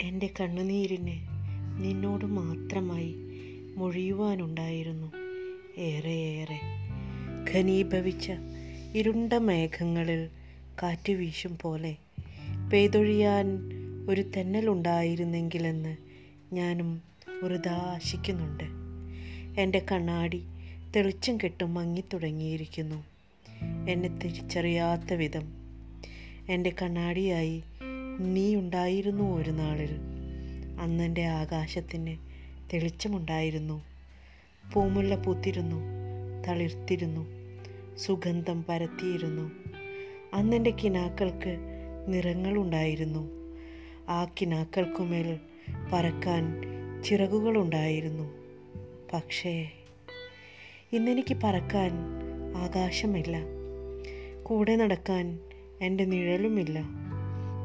എന്റെ കണ്ണുനീരിന് നിന്നോട് മാത്രമായി മൊഴിയുവാനുണ്ടായിരുന്നു. ഏറെയേറെ ഘനീഭവിച്ച ഇരുണ്ട മേഘങ്ങളിൽ കാറ്റ് വീശും പോലെ പെയ്തൊഴിയാൻ ഒരു തെന്നലുണ്ടായിരുന്നെങ്കിലെന്ന് ഞാനും വൃതാശിക്കുന്നുണ്ട് എന്റെ കണ്ണാടി തെളിച്ചം കെട്ടും മങ്ങിത്തുടങ്ങിയിരിക്കുന്നു. എന്നെ തിരിച്ചറിയാത്ത വിധം എന്റെ കണ്ണാടിയായി നീ ഉണ്ടായിരുന്നു ഒരു നാളിൽ. അന്നെന്റെ ആകാശത്തിന് തെളിച്ചമുണ്ടായിരുന്നു. പൂമുല്ല പൂത്തിരുന്നു തളിർത്തിരുന്നു സുഗന്ധം പരത്തിയിരുന്നു. അന്നെന്റെ കിനാക്കൾക്ക് നിറങ്ങളുണ്ടായിരുന്നു. ആ കിനാക്കൾക്കുമേൽ പറക്കാൻ ചിറകുകളുണ്ടായിരുന്നു. പക്ഷേ ഇന്നെനിക്ക് പറക്കാൻ ആകാശമില്ല. കൂടെ നടക്കാൻ എന്റെ നിഴലുമില്ല.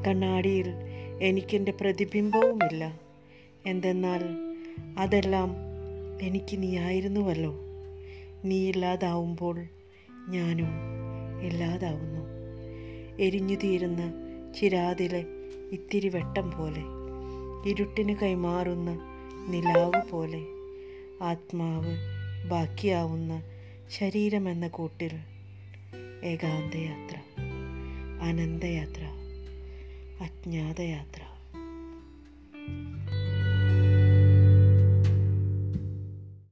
കണ്ണാടിയിൽ എനിക്കെന്റെ പ്രതിബിംബവുമില്ല. എന്തെന്നാൽ അതെല്ലാം എനിക്ക് നീയായിരുന്നുവല്ലോ. നീ ഇല്ലാതാവുമ്പോൾ ഞാനും ഇല്ലാതാവുന്നു. എരിഞ്ഞു തീരുന്ന ചിരാതിലെ ഇത്തിരി വെട്ടം പോലെ ഇരുട്ടിന് കൈമാറുന്ന നിലാവ് പോലെ ആത്മാവ് ബാക്കിയാവുന്ന ശരീരമെന്ന കൂട്ടിൽ ഏകാന്തയാത്ര അനന്തയാത്ര. അജ്ഞാതയാത്ര